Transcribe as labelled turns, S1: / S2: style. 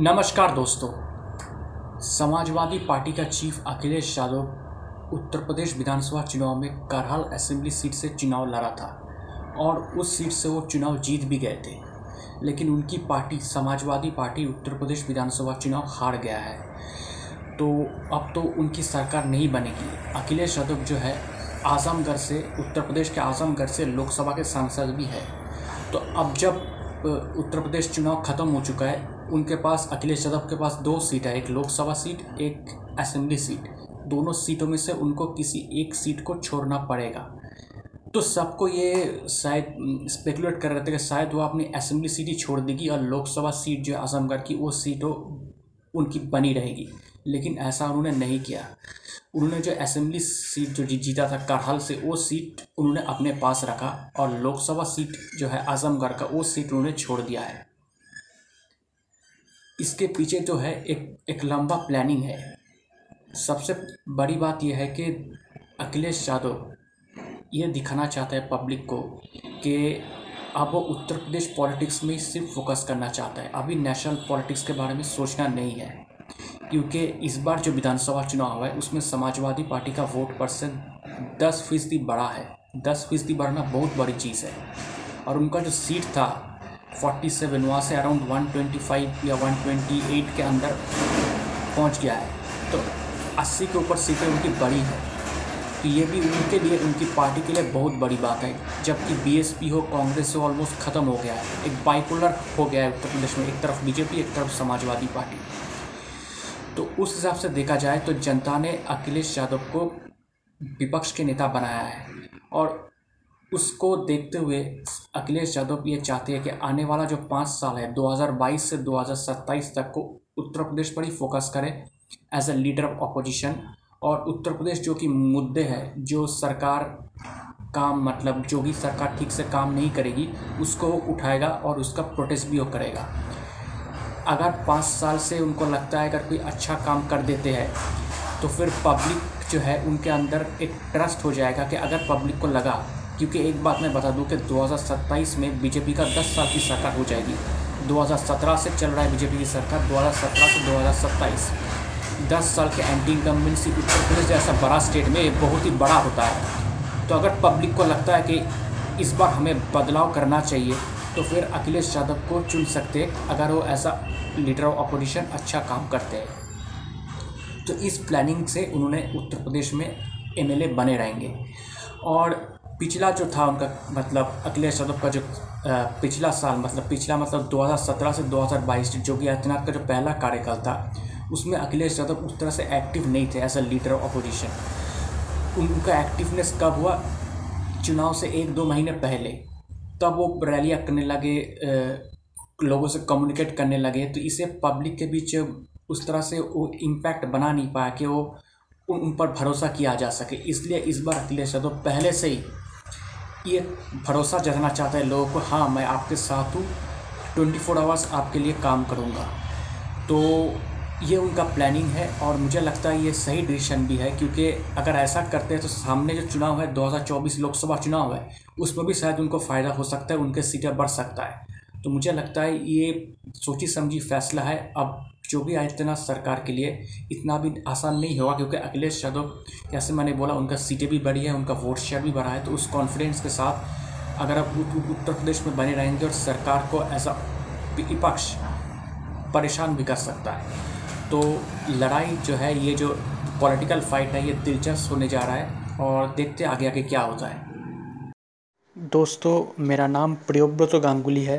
S1: नमस्कार दोस्तों। समाजवादी पार्टी का चीफ अखिलेश यादव उत्तर प्रदेश विधानसभा चुनाव में करहल असेंबली सीट से चुनाव लड़ा था और उस सीट से वो चुनाव जीत भी गए थे। लेकिन उनकी पार्टी, समाजवादी पार्टी उत्तर प्रदेश विधानसभा चुनाव हार गया है। तो अब तो उनकी सरकार नहीं बनेगी। अखिलेश यादव जो है, आजमगढ़ से, उत्तर प्रदेश के आजमगढ़ से लोकसभा के सांसद भी है। तो अब जब उत्तर प्रदेश चुनाव ख़त्म हो चुका है उनके पास, अखिलेश यादव के पास दो सीट है, एक लोकसभा सीट, एक असेंबली सीट। दोनों सीटों में से उनको किसी एक सीट को छोड़ना पड़ेगा। तो सबको ये शायद स्पेकुलेट कर रहे थे कि शायद वो अपनी असेंबली सीट ही छोड़ देगी और लोकसभा सीट जो है आजमगढ़ की, वो सीटों उनकी बनी रहेगी। लेकिन ऐसा उन्होंने नहीं किया। उन्होंने जो असेंबली सीट जो जीता था करहल से, वो सीट उन्होंने अपने पास रखा और लोकसभा सीट जो है आजमगढ़ का, वो सीट उन्होंने छोड़ दिया है। इसके पीछे जो है, एक एक लंबा प्लानिंग है। सबसे बड़ी बात यह है कि अखिलेश यादव ये दिखाना चाहता है पब्लिक को कि अब वो उत्तर प्रदेश पॉलिटिक्स में सिर्फ़ फोकस करना चाहता है। अभी नेशनल पॉलिटिक्स के बारे में सोचना नहीं है, क्योंकि इस बार जो विधानसभा चुनाव हुआ है, उसमें समाजवादी पार्टी का वोट परसेंट दस फ़ीसदी बढ़ा है। दस फ़ीसदी बढ़ना बहुत बड़ी चीज़ है। और उनका जो सीट था फोर्टी सेवन वहाँ से अराउंड वन ट्वेंटी फाइव या वन ट्वेंटी एट के अंदर पहुँच गया है। तो अस्सी के ऊपर सीटें उनकी बड़ी है। तो ये भी उनके लिए, उनकी पार्टी के लिए बहुत बड़ी बात है, जबकि बीएसपी हो, कांग्रेस हो ऑलमोस्ट ख़त्म हो गया है। एक बाइपोलर हो गया है उत्तर प्रदेश में, एक तरफ़ बीजेपी एक तरफ़ समाजवादी पार्टी। तो उस हिसाब से देखा जाए तो जनता ने अखिलेश यादव को विपक्ष के नेता बनाया है। और उसको देखते हुए अखिलेश यादव ये चाहते हैं कि आने वाला जो पाँच साल है 2022 से 2027 तक को उत्तर प्रदेश पर ही फोकस करें as a leader of opposition और उत्तर प्रदेश जो कि मुद्दे हैं, जो सरकार काम मतलब जो भी सरकार ठीक से काम नहीं करेगी, उसको वो उठाएगा और उसका प्रोटेस्ट भी वो करेगा। अगर पाँच साल से उनको लगता है अगर कोई अच्छा काम कर देते हैं तो फिर पब्लिक जो है उनके अंदर एक ट्रस्ट हो जाएगा कि अगर पब्लिक को लगा क्योंकि एक बात मैं बता दूँ कि 2027 में बीजेपी का 10 साल की सरकार हो जाएगी। 2017 से चल रहा है बीजेपी की सरकार 2017 से 2027 10 साल के एंटी इनकम्बेंसी उत्तर प्रदेश जैसा बड़ा स्टेट में बहुत ही बड़ा होता है। तो अगर पब्लिक को लगता है कि इस बार हमें बदलाव करना चाहिए तो फिर अखिलेश यादव को चुन सकते अगर वो ऐसा लीडर ऑफ़ अपोजिशन अच्छा काम करते हैं। तो इस प्लानिंग से उन्होंने उत्तर प्रदेश में एमएलए बने रहेंगे। और पिछला जो था उनका मतलब अखिलेश यादव का जो पिछला साल मतलब पिछला मतलब 2017 से 2022 योगी आदित्यनाथ का जो पहला कार्यकाल था, उसमें अखिलेश यादव उस तरह से एक्टिव नहीं थे as a leader of opposition उनका एक्टिवनेस कब हुआ? चुनाव से एक दो महीने पहले। तब वो रैलियाँ करने लगे लोगों से कम्युनिकेट करने लगे तो इसे पब्लिक के बीच उस तरह से वो इम्पैक्ट बना नहीं पाया कि वो उन पर भरोसा किया जा सके। इसलिए इस बार अखिलेश यादव पहले से ही ये भरोसा जताना चाहता है लोगों को हाँ मैं आपके साथ हूँ, ट्वेंटी फोर आवर्स आपके लिए काम करूँगा। तो ये उनका प्लानिंग है और मुझे लगता है ये सही डिसीज़न भी है, क्योंकि अगर ऐसा करते हैं तो सामने जो चुनाव है 2024 लोकसभा चुनाव है, उसमें भी शायद उनको फ़ायदा हो सकता है, उनके सीटें बढ़ सकता है। तो मुझे लगता है ये सोची समझी फैसला है। अब जो भी आदित्यनाथ सरकार के लिए, इतना भी आसान नहीं होगा क्योंकि अखिलेश यादव, जैसे मैंने बोला, उनका सीटें भी बढ़ी है, उनका वोट शेयर भी बढ़ा है तो उस कॉन्फिडेंस के साथ अगर अब उत्तर प्रदेश में बने रहेंगे और सरकार को ऐसा विपक्ष परेशान भी कर सकता है। तो लड़ाई जो है, ये जो पॉलिटिकल फाइट है, ये दिलचस्प होने जा रहा है और देखते आगे आगे क्या होता है।
S2: दोस्तों, मेरा नाम प्रियोव्रत गांगुली है।